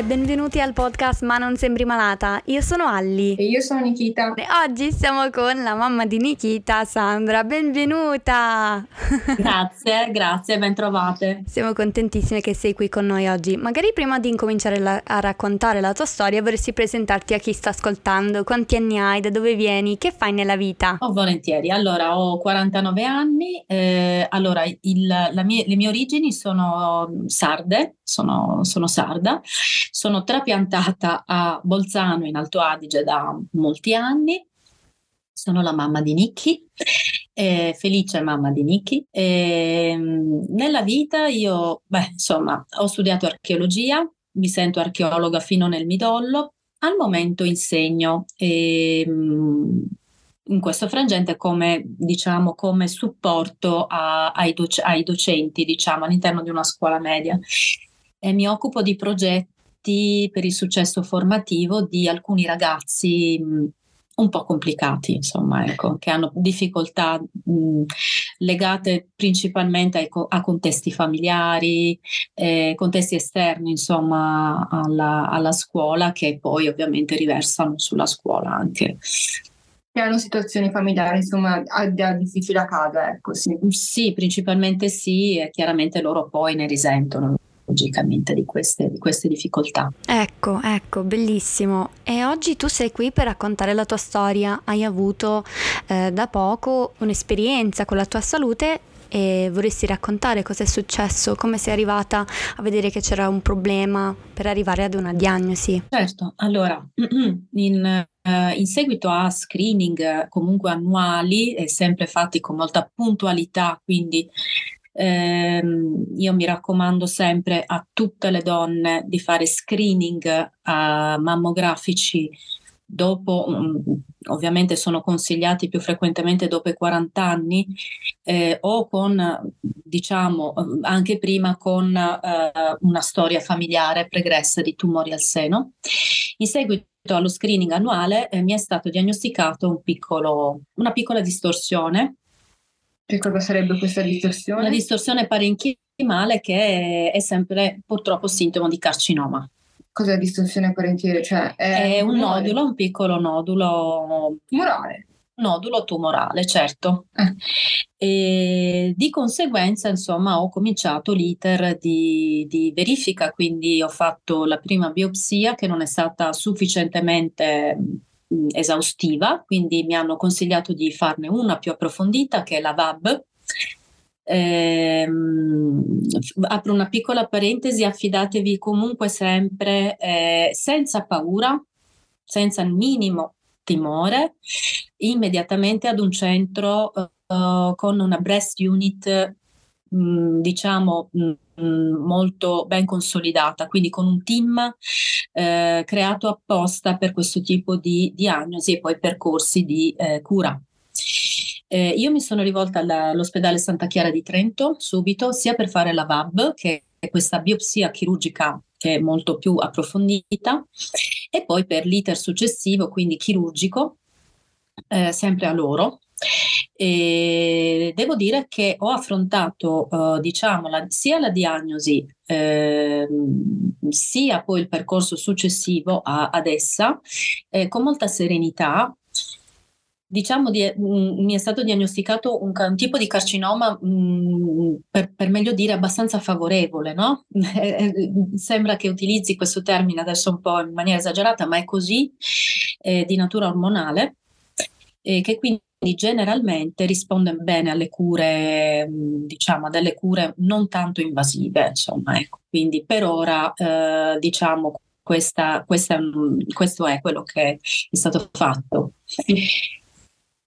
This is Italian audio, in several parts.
e benvenuti al podcast Ma non sembri malata. Io sono Alli. E io sono Nikita. E oggi siamo con la mamma di Nikita, Sandra. Benvenuta! Grazie, grazie, ben trovate. Siamo contentissime che sei qui con noi oggi. Magari prima di incominciare la- a raccontare la tua storia vorresti presentarti a chi sta ascoltando, quanti anni hai, da dove vieni, che fai nella vita? Oh, volentieri. Allora, ho 49 anni. eh, allora, il- la mie- le mie origini sono sarde, sono, sono sarda. Sono trapiantata a Bolzano in Alto Adige da molti anni. Sono la mamma di Nicky, eh, felice mamma di Nicky. E, mm, nella vita io, beh, insomma, ho studiato archeologia, mi sento archeologa fino nel midollo. Al momento insegno e, mm, in questo frangente come, diciamo, come supporto a- ai, doc- ai docenti, diciamo, all'interno di una scuola media. E mi occupo di progetti per il successo formativo di alcuni ragazzi mh, un po' complicati, insomma, ecco, che hanno difficoltà mh, legate principalmente ai co- a contesti familiari, eh, contesti esterni, insomma, alla, alla scuola, che poi ovviamente riversano sulla scuola anche. Che hanno situazioni familiari, insomma, a difficile a casa, ecco, sì. Sì, principalmente sì, e chiaramente loro poi ne risentono logicamente di queste, di queste difficoltà. Ecco, ecco, bellissimo. E oggi tu sei qui per raccontare la tua storia. Hai avuto eh, da poco un'esperienza con la tua salute e vorresti raccontare cosa è successo, come sei arrivata a vedere che c'era un problema per arrivare ad una diagnosi. Certo, allora, in, eh, in seguito a screening comunque annuali e sempre fatti con molta puntualità, quindi ehm, io mi raccomando sempre a tutte le donne di fare screening mammografici dopo, mm, ovviamente sono consigliati più frequentemente dopo i 40 anni eh, o con, diciamo, anche prima con eh, una storia familiare pregressa di tumori al seno. In seguito allo screening annuale eh, mi è stato diagnosticato un piccolo, una piccola distorsione. Che cosa sarebbe questa distorsione? Una distorsione parenchimale che è, è sempre purtroppo sintomo di carcinoma. Cos'è distorsione parentiere? Cioè, è, È un tumore? nodulo, un piccolo nodulo Tumorale. nodulo tumorale, certo. Eh. E di conseguenza, insomma, ho cominciato l'iter di, di verifica, quindi ho fatto la prima biopsia che non è stata sufficientemente mh, esaustiva, quindi mi hanno consigliato di farne una più approfondita che è la VAB. F- apro una piccola parentesi, affidatevi comunque sempre eh, senza paura, senza il minimo timore, immediatamente ad un centro eh, con una breast unit, diciamo, molto ben consolidata, quindi con un team eh, creato apposta per questo tipo di diagnosi e poi percorsi di eh, cura. Eh, io mi sono rivolta all'ospedale Santa Chiara di Trento subito, sia per fare la VAB, che è questa biopsia chirurgica che è molto più approfondita, e poi per l'iter successivo, quindi chirurgico, eh, sempre a loro. E devo dire che ho affrontato, eh, diciamo, la- sia la diagnosi, ehm, sia poi il percorso successivo a- ad essa, eh, con molta serenità. Diciamo, di- mh, mi è stato diagnosticato un, un tipo di carcinoma, mh, per, per meglio dire, abbastanza favorevole, no? Sembra che utilizzi questo termine adesso un po' in maniera esagerata, ma è così, eh, di natura ormonale, che quindi generalmente risponde bene alle cure, mh, diciamo, a delle cure non tanto invasive, insomma, ecco. Quindi per ora, eh, diciamo, questa, questa, mh, questo è quello che è stato fatto.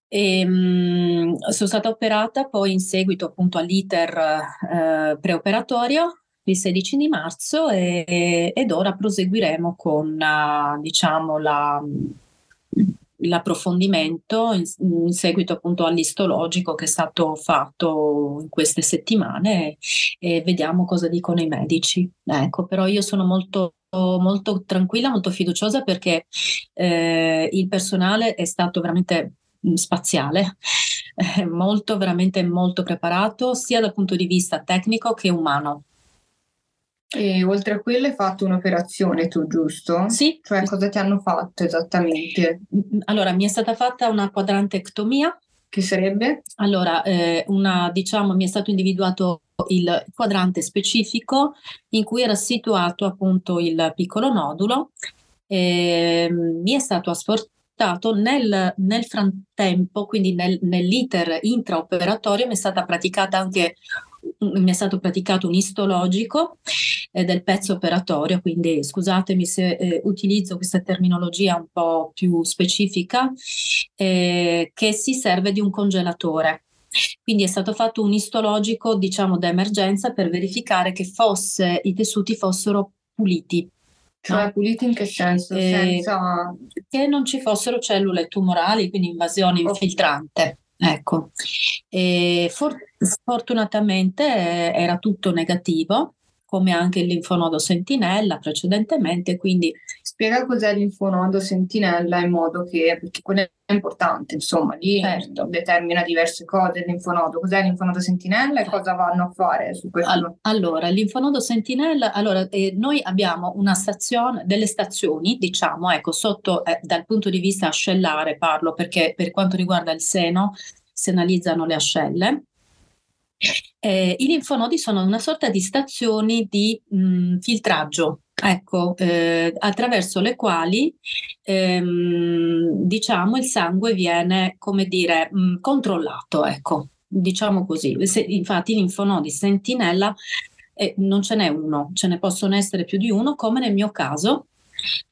E, mh, sono stata operata poi in seguito appunto all'iter eh, preoperatorio il 16 di marzo e- ed ora proseguiremo con eh, diciamo la, l'approfondimento in, in seguito appunto all'istologico che è stato fatto in queste settimane e, e vediamo cosa dicono i medici. Ecco, però io sono molto molto tranquilla, molto fiduciosa perché eh, il personale è stato veramente mh, spaziale, molto, veramente molto preparato sia dal punto di vista tecnico che umano. E oltre a quello hai fatto un'operazione tu, giusto? Sì. Cioè cosa ti hanno fatto esattamente? Allora, mi è stata fatta una quadrantectomia. Che sarebbe? Allora, eh, una, diciamo, mi è stato individuato il quadrante specifico in cui era situato appunto il piccolo nodulo. Eh, mi è stato asportato nel, nel frattempo, quindi nel, nell'iter intraoperatorio, mi è stata praticata anche mi è stato praticato un istologico eh, del pezzo operatorio, quindi scusatemi se eh, utilizzo questa terminologia un po' più specifica, eh, che si serve di un congelatore. Quindi è stato fatto un istologico, diciamo, da emergenza per verificare che fosse, i tessuti fossero puliti. Cioè, no? puliti in che senso? Eh, Senza... Che non ci fossero cellule tumorali, quindi invasione infiltrante. Ecco, for- fortunatamente eh, era tutto negativo, come anche il linfonodo sentinella precedentemente, quindi... Spiega cos'è linfonodo sentinella in modo che, perché quello è importante, insomma, lì certo. determina diverse cose linfonodo. Cos'è linfonodo sentinella e cosa vanno a fare su questo? Allora, il linfonodo sentinella, allora, eh, noi abbiamo una stazione, delle stazioni, diciamo, ecco, sotto, eh, dal punto di vista ascellare parlo, perché per quanto riguarda il seno si analizzano le ascelle, eh, I linfonodi sono una sorta di stazioni di mh, filtraggio, ecco, eh, attraverso le quali ehm, diciamo il sangue viene, come dire, mh, controllato, ecco, diciamo così. Se, infatti linfonodi sentinella eh, non ce n'è uno, ce ne possono essere più di uno, come nel mio caso.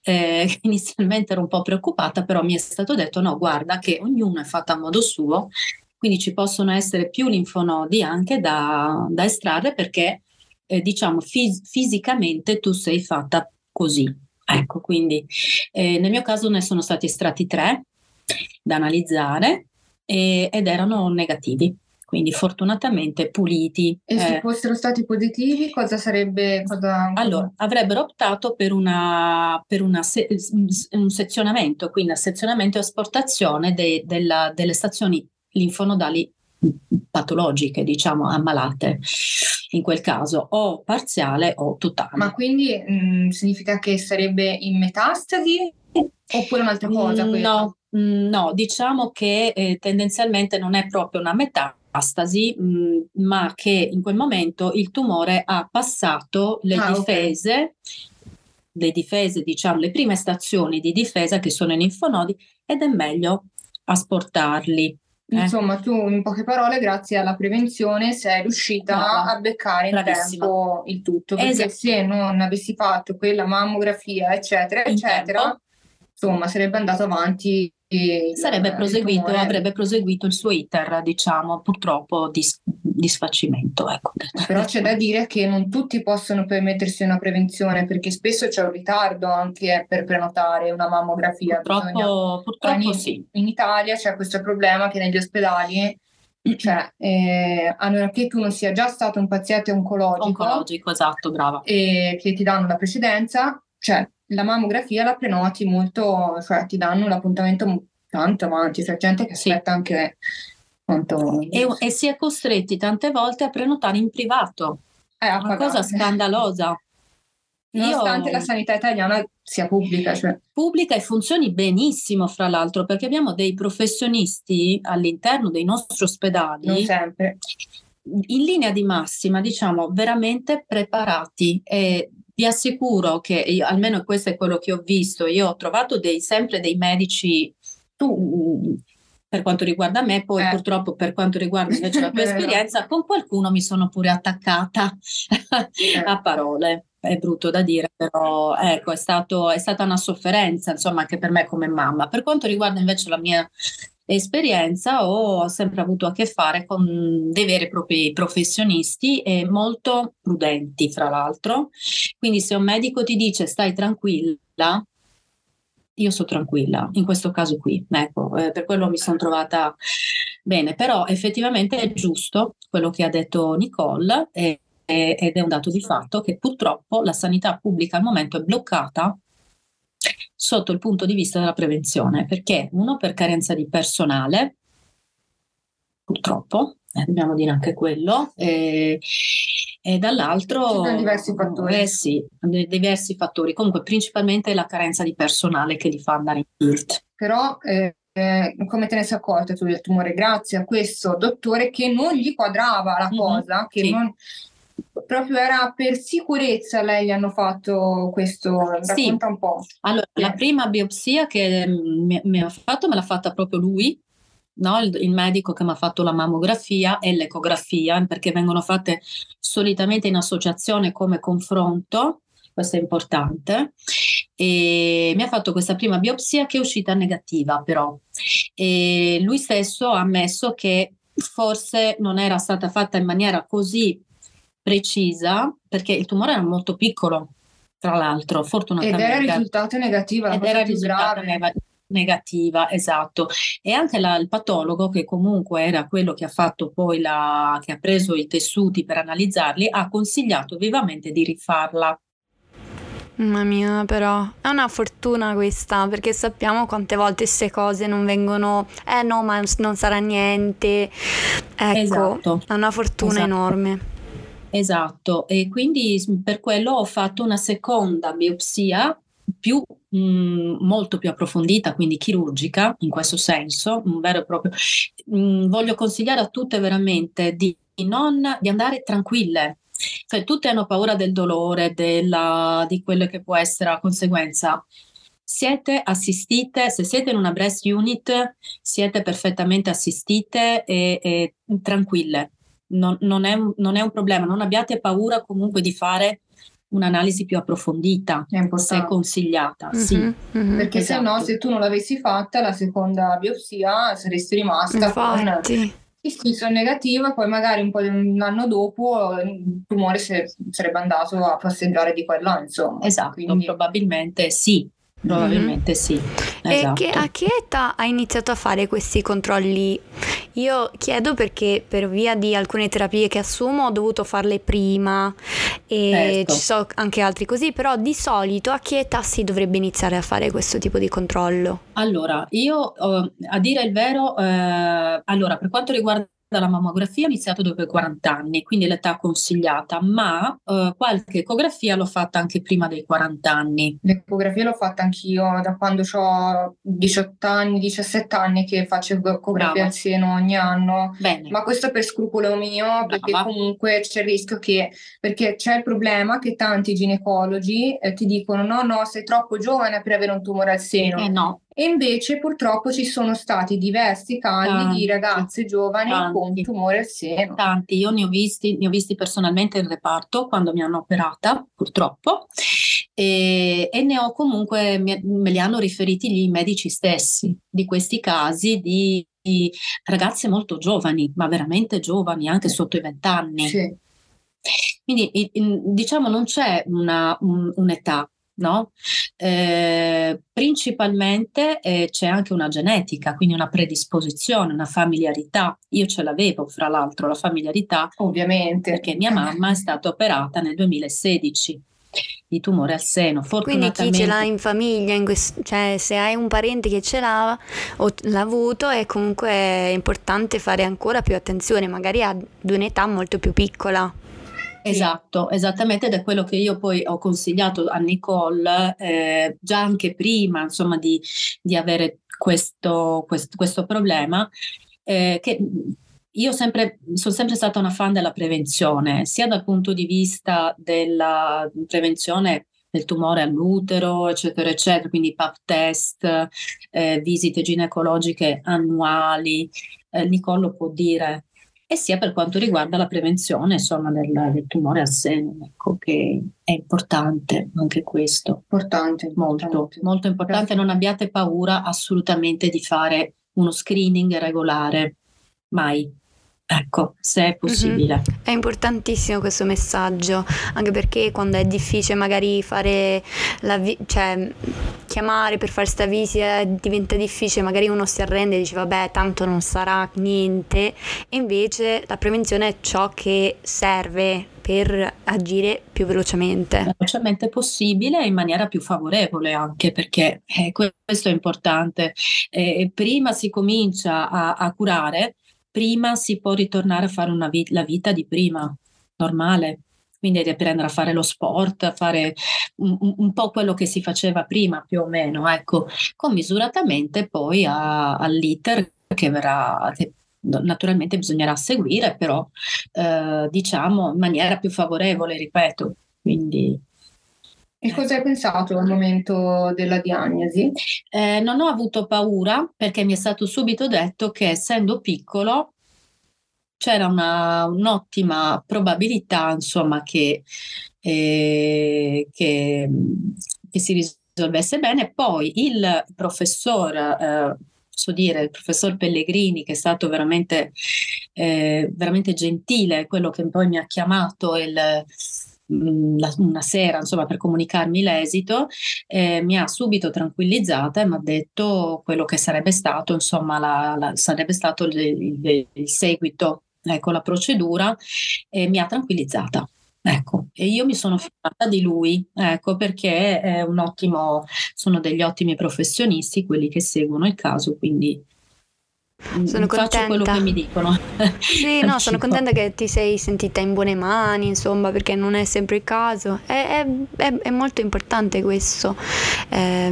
Eh, inizialmente ero un po' preoccupata, però mi è stato detto no, guarda che ognuno è fatto a modo suo quindi ci possono essere più linfonodi anche da, da estrarre perché eh, diciamo fis- fisicamente tu sei fatta così. Ecco, quindi eh, nel mio caso ne sono stati estratti tre da analizzare e, ed erano negativi quindi fortunatamente puliti. E se eh, fossero stati positivi, cosa sarebbe? Cosa... Allora, avrebbero optato per, una, per una se, un sezionamento, quindi un sezionamento e asportazione de, della, delle stazioni linfonodali patologiche, diciamo, ammalate in quel caso, o parziale o totale. Ma quindi mh, mm, significa che sarebbe in metastasi oppure un'altra cosa? Mm, no, mh, mm, no, diciamo che eh, tendenzialmente non è proprio una metastasi, mh, ma che in quel momento il tumore ha passato le ah, difese. Okay. Le difese, diciamo, le prime stazioni di difesa che sono i linfonodi ed è meglio asportarli. Eh. Insomma, tu in poche parole, grazie alla prevenzione, sei riuscita Brava. a beccare in Bravissima. tempo il tutto. Perché esatto. se non avessi fatto quella mammografia, eccetera, in eccetera, tempo. insomma, sarebbe andato avanti Sarebbe proseguito, avrebbe proseguito il suo iter, diciamo, purtroppo di, di sfacimento. Ecco. Però c'è da dire che non tutti possono permettersi una prevenzione perché spesso c'è un ritardo anche per prenotare una mammografia. Purtroppo, Bisogna... purtroppo in, sì. In Italia c'è questo problema che negli ospedali cioè, eh, a meno che tu non sia già stato un paziente oncologico, oncologico esatto, brava. E che ti danno la precedenza, cioè la mammografia la prenoti molto, cioè ti danno l'appuntamento tanto avanti, c'è gente che aspetta sì. anche quanto... E, e, si è costretti tante volte a prenotare in privato, è eh, una cosa scandalosa. Nonostante Io, la sanità italiana sia pubblica. Cioè. Pubblica e funzioni benissimo, fra l'altro, perché abbiamo dei professionisti all'interno dei nostri ospedali. Non sempre. In linea di massima, diciamo, veramente preparati e vi assicuro che io, almeno questo è quello che ho visto, io ho trovato dei, sempre dei medici, tu per quanto riguarda me, poi eh. purtroppo per quanto riguarda invece la tua esperienza, con qualcuno mi sono pure attaccata eh. a parole. È brutto da dire, però ecco, è, stato, è stata una sofferenza, insomma, anche per me come mamma. Per quanto riguarda invece la mia esperienza ho sempre avuto a che fare con dei veri e propri professionisti e molto prudenti, fra l'altro. Quindi se un medico ti dice stai tranquilla, io sono tranquilla, in questo caso qui, ecco, eh, per quello mi sono trovata bene, però effettivamente è giusto quello che ha detto Nicole eh, ed è un dato di fatto che purtroppo la sanità pubblica al momento è bloccata sotto il punto di vista della prevenzione, perché uno per carenza di personale, purtroppo, eh, dobbiamo dire anche quello, eh, e dall'altro diversi fattori. Eh sì, diversi fattori. Comunque principalmente la carenza di personale che li fa andare in tilt. Però eh, eh, come te ne sei accorta tu del tumore? Grazie a questo dottore che non gli quadrava la cosa, mm-hmm, che sì. non proprio era per sicurezza lei gli hanno fatto questo, racconta sì. un po'. Allora, eh. la prima biopsia che mi, mi, ha fatto me l'ha fatta proprio lui, no? il, il, medico che mi ha fatto la mammografia e l'ecografia, perché vengono fatte solitamente in associazione come confronto, questo è importante, e mi ha fatto questa prima biopsia che è uscita negativa però. E lui stesso ha ammesso che forse non era stata fatta in maniera così precisa perché il tumore era molto piccolo, tra l'altro, fortunatamente. Ed era risultato negativo, ed era risultato grave. negativa, esatto. E anche la, il patologo, che comunque era quello che ha fatto poi la, che ha preso i tessuti per analizzarli, ha consigliato vivamente di rifarla. Mamma mia, però è una fortuna questa, perché sappiamo quante volte queste cose non vengono, eh no, ma non sarà niente. Ecco, esatto. è una fortuna esatto. enorme. Esatto, e quindi per quello ho fatto una seconda biopsia più, mh, molto più approfondita, quindi chirurgica in questo senso, un vero e proprio. Mh, voglio consigliare a tutte veramente di, non, di andare tranquille, cioè tutte hanno paura del dolore, della, di quello che può essere la conseguenza. Siete assistite, se siete in una breast unit, siete perfettamente assistite e, e tranquille non, non, è, non, è, un problema, non abbiate paura comunque di fare un'analisi più approfondita se è consigliata. Mm-hmm, sì. mm-hmm. Perché esatto. se no, se tu non l'avessi fatta, la seconda biopsia saresti rimasta Infatti. con sì, sì, sono negativa e poi magari un po' di un anno dopo il tumore sarebbe andato a passeggiare di qua e là, insomma. Esatto, Quindi... probabilmente sì. Probabilmente mm-hmm. sì. Esatto. E che, a che età hai iniziato a fare questi controlli? Io chiedo perché per via di alcune terapie che assumo ho dovuto farle prima e certo. ci sono anche altri così, però di solito a che età si dovrebbe iniziare a fare questo tipo di controllo? Allora, io a dire il vero, eh, allora per quanto riguarda dalla mammografia ho iniziato dopo i 40 anni, quindi l'età consigliata, ma eh, qualche ecografia l'ho fatta anche prima dei 40 anni. L'ecografia l'ho fatta anch'io da quando ho 18 anni, 17 anni che faccio ecografia Brava. al seno ogni anno. Bene. Ma questo per scrupolo mio, perché Brava. comunque c'è il rischio che, perché c'è il problema che tanti ginecologi eh, ti dicono no, no, sei troppo giovane per avere un tumore al seno. Eh no. E invece purtroppo ci sono stati diversi casi tanti, di ragazze giovani tanti, con tumore al seno. Tanti, io ne ho, visti, ne ho visti personalmente in reparto quando mi hanno operata, purtroppo, e, e ne ho comunque, me, me li hanno riferiti gli medici stessi di questi casi di, di ragazze molto giovani, ma veramente giovani, anche sotto i vent'anni. Sì. Quindi diciamo non c'è una, un, un'età, no? Eh, principalmente eh, c'è anche una genetica, quindi una predisposizione, una familiarità. Io ce l'avevo, fra l'altro, la familiarità. Ovviamente. Perché mia mamma è stata operata nel 2016 di tumore al seno. Quindi chi ce l'ha in famiglia, in questo, cioè se hai un parente che ce l'ha o l'ha avuto, è comunque importante fare ancora più attenzione, magari ad un'età molto più piccola. Esatto, esattamente ed è quello che io poi ho consigliato a Nicole eh, già anche prima insomma di, di avere questo, questo, questo problema eh, che io sempre, sono sempre stata una fan della prevenzione, sia dal punto di vista della prevenzione del tumore all'utero, eccetera, eccetera, quindi PAP test, eh, visite ginecologiche annuali. Eh, Nicole lo può dire e sia per quanto riguarda la prevenzione insomma, del, del, tumore al seno, ecco, che è importante anche questo. Importante, molto, importante. molto importante. Non abbiate paura assolutamente di fare uno screening regolare, mai. Ecco, se è possibile. Mm-hmm. È importantissimo questo messaggio, anche perché quando è difficile magari fare la vi- cioè chiamare per fare questa visita diventa difficile, magari uno si arrende e dice vabbè tanto non sarà niente, e invece la prevenzione è ciò che serve per agire più velocemente. Velocemente possibile e in maniera più favorevole anche perché eh, questo è importante. Eh, prima si comincia a, a curare, prima si può ritornare a fare vi- la vita di prima, normale. quindi riprendere a fare lo sport, a fare un, un, po' quello che si faceva prima più o meno, ecco, commisuratamente poi all'iter che verrà, che naturalmente bisognerà seguire, però eh, diciamo in maniera più favorevole, ripeto. Quindi, e cosa hai pensato al momento della diagnosi? Eh, non ho avuto paura perché mi è stato subito detto che essendo piccolo c'era una, un'ottima probabilità insomma che, eh, che, che, si risolvesse bene. Poi il professor eh, posso dire, il professor Pellegrini, che è stato veramente, eh, veramente gentile, quello che poi mi ha chiamato il, una sera insomma, per comunicarmi l'esito, eh, mi ha subito tranquillizzata e mi ha detto quello che sarebbe stato, insomma, la, la, sarebbe stato il, il, il seguito, ecco, la procedura, e mi ha tranquillizzata. Ecco, e io mi sono fidata di lui, ecco, perché è un ottimo, sono degli ottimi professionisti quelli che seguono il caso, quindi Mm, sono Faccio contenta. quello che mi dicono. Sì, no, sono contenta che ti sei sentita in buone mani, insomma, perché non è sempre il caso. È, è, è molto importante questo. Eh,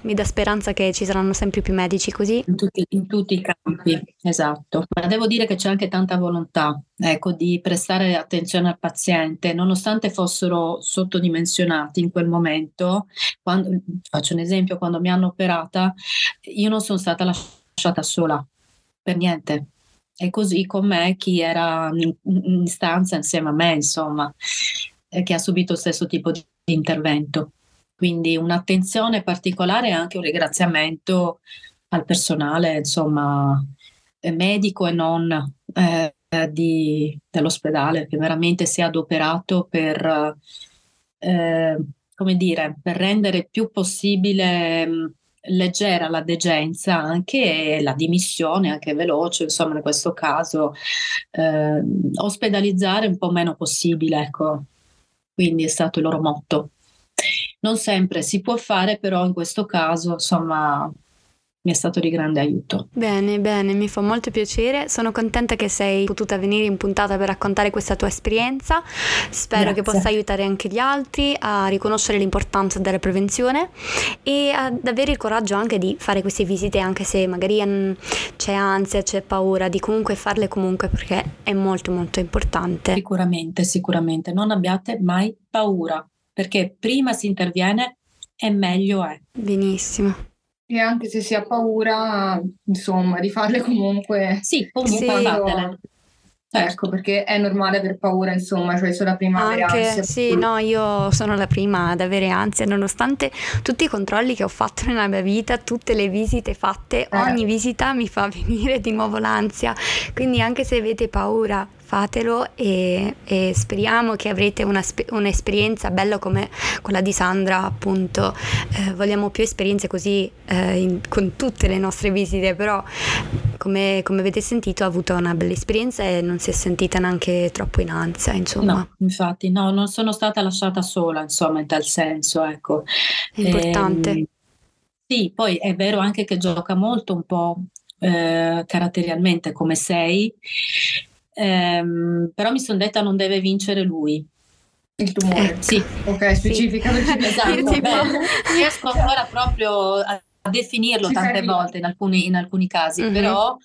mi dà speranza che ci saranno sempre più medici così. In tutti, in tutti, i campi, esatto. Ma devo dire che c'è anche tanta volontà, ecco, di prestare attenzione al paziente, nonostante fossero sottodimensionati in quel momento. Quando, faccio un esempio, quando mi hanno operata, io non sono stata lasciata sola per niente. E così con me chi era in, stanza insieme a me, insomma, eh, che ha subito lo stesso tipo di intervento. Quindi un'attenzione particolare e anche un ringraziamento al personale, insomma, medico e non eh, di, dell'ospedale, che veramente si è adoperato per, eh, come dire, per rendere più possibile leggera la degenza anche la dimissione anche veloce insomma in questo caso eh, ospedalizzare un po' meno possibile ecco. Quindi è stato il loro motto. Non sempre si può fare però in questo caso insomma mi è stato di grande aiuto. Bene, bene, mi fa molto piacere. Sono contenta che sei potuta venire in puntata per raccontare questa tua esperienza. Spero Grazie. che possa aiutare anche gli altri a riconoscere l'importanza della prevenzione e ad avere il coraggio anche di fare queste visite, anche se magari mm, c'è ansia, c'è paura, di comunque farle comunque perché è molto molto importante. Sicuramente, sicuramente. Non abbiate mai paura perché prima si interviene e meglio è. Benissimo. E anche se si ha paura, insomma, di farle comunque. Sì, comunque sì. fatele. Ecco, perché è normale aver paura, insomma, cioè sono la prima Anche, a avere ansia. Sì, no, io sono la prima ad avere ansia, nonostante tutti i controlli che ho fatto nella mia vita, tutte le visite fatte, eh. ogni visita mi fa venire di nuovo l'ansia. Quindi anche se avete paura, fatelo e, e speriamo che avrete una, un'esperienza bella come quella di Sandra, appunto. Eh, vogliamo più esperienze così eh, in, con tutte le nostre visite, però come, come, avete sentito ha avuto una bella esperienza e non si è sentita neanche troppo in ansia, insomma. No, infatti, no, non sono stata lasciata sola, insomma, in tal senso, ecco. È importante. Eh, sì, poi è vero anche che gioca molto un po' eh, caratterialmente come sei ehm, però mi sono detta non deve vincere lui. Il tumore? Eh, sì. Ok, specifica. Sì. esatto, beh, riesco ancora proprio a, a definirlo Ci tante volte in alcuni, in alcuni casi, mm-hmm. però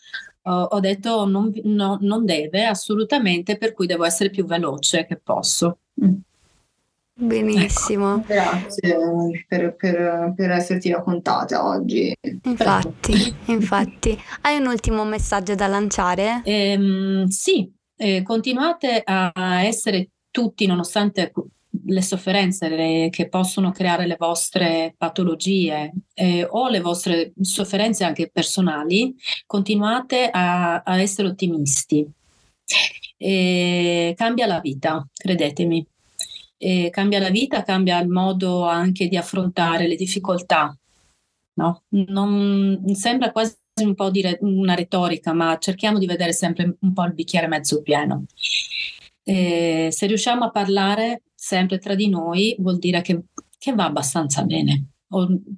ho, ho detto non, no, non deve assolutamente, per cui devo essere più veloce che posso. Mm. Benissimo. Ecco, grazie per, per, per, esserti raccontata oggi. Infatti, infatti. Hai un ultimo messaggio da lanciare? Ehm, sì, eh, continuate a essere tutti, nonostante le sofferenze le, che possono creare le vostre patologie eh, o le vostre sofferenze anche personali, continuate a, a essere ottimisti. E cambia la vita, credetemi eh, cambia la vita, cambia il modo anche di affrontare le difficoltà. No? Non, sembra quasi un po' dire una retorica, ma cerchiamo di vedere sempre un po' il bicchiere mezzo pieno. Eh, se riusciamo a parlare sempre tra di noi, vuol dire che, che va abbastanza bene.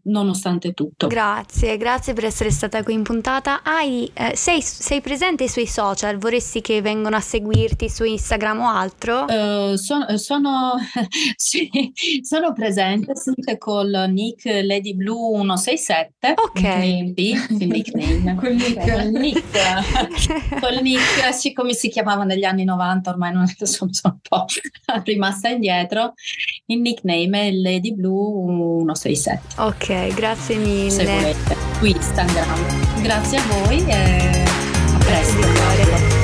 Nonostante tutto. Grazie, grazie per essere stata qui in puntata. Hai, eh, sei, sei, presente sui social? Vorresti che vengano a seguirti su Instagram o altro? Uh, sono, sono, sì, sono presente sempre col nick Lady Blue 167. Ok. Il nickname. col nick. Col nick. col nick, sì, come si chiamava negli anni 90, ormai non sono, sono un po' rimasta indietro. Il nickname è Lady Blue 167. Ok, grazie mille. Se volete, su Instagram. Grazie a voi e a presto.